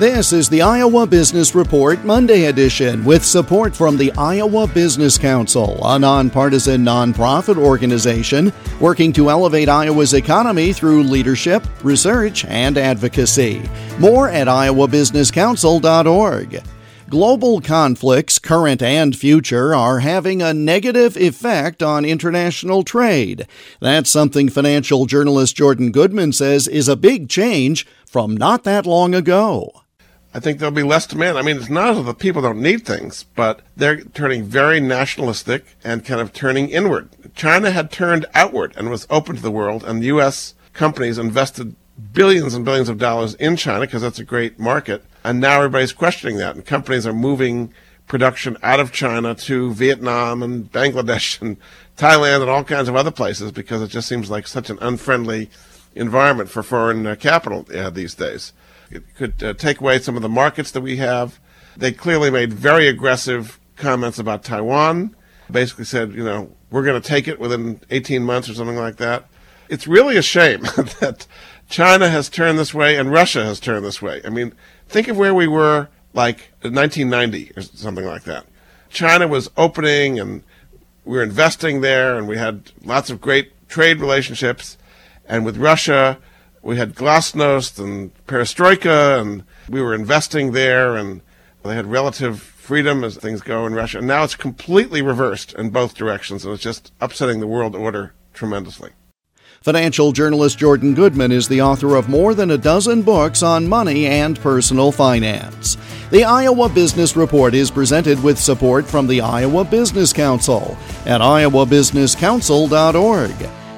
This is the Iowa Business Report Monday edition with support from the Iowa Business Council, a nonpartisan nonprofit organization working to elevate Iowa's economy through leadership, research, and advocacy. More at iowabusinesscouncil.org. Global conflicts, current and future, are having a negative effect on international trade. That's something financial journalist Jordan Goodman says is a big change from not that long ago. I think there'll be less demand. I mean, it's not that the people don't need things, but they're turning very nationalistic and kind of turning inward. China had turned outward and was open to the world, and the U.S. companies invested billions and billions of dollars in China because that's a great market. And now everybody's questioning that, and companies are moving production out of China to Vietnam and Bangladesh and Thailand and all kinds of other places because it just seems like such an unfriendly environment for foreign uh, capital uh, these days. It could uh, take away some of the markets that we have. They clearly made very aggressive comments about Taiwan. Basically said, you know, we're going to take it within 18 months or something like that. It's really a shame that China has turned this way and Russia has turned this way. I mean, think of where we were like 1990 or something like that. China was opening and we were investing there and we had lots of great trade relationships. And with Russia, we had glasnost and perestroika, and we were investing there, and they had relative freedom as things go in Russia. And now it's completely reversed in both directions, and it's just upsetting the world order tremendously. Financial journalist Jordan Goodman is the author of more than a dozen books on money and personal finance. The Iowa Business Report is presented with support from the Iowa Business Council at iowabusinesscouncil.org.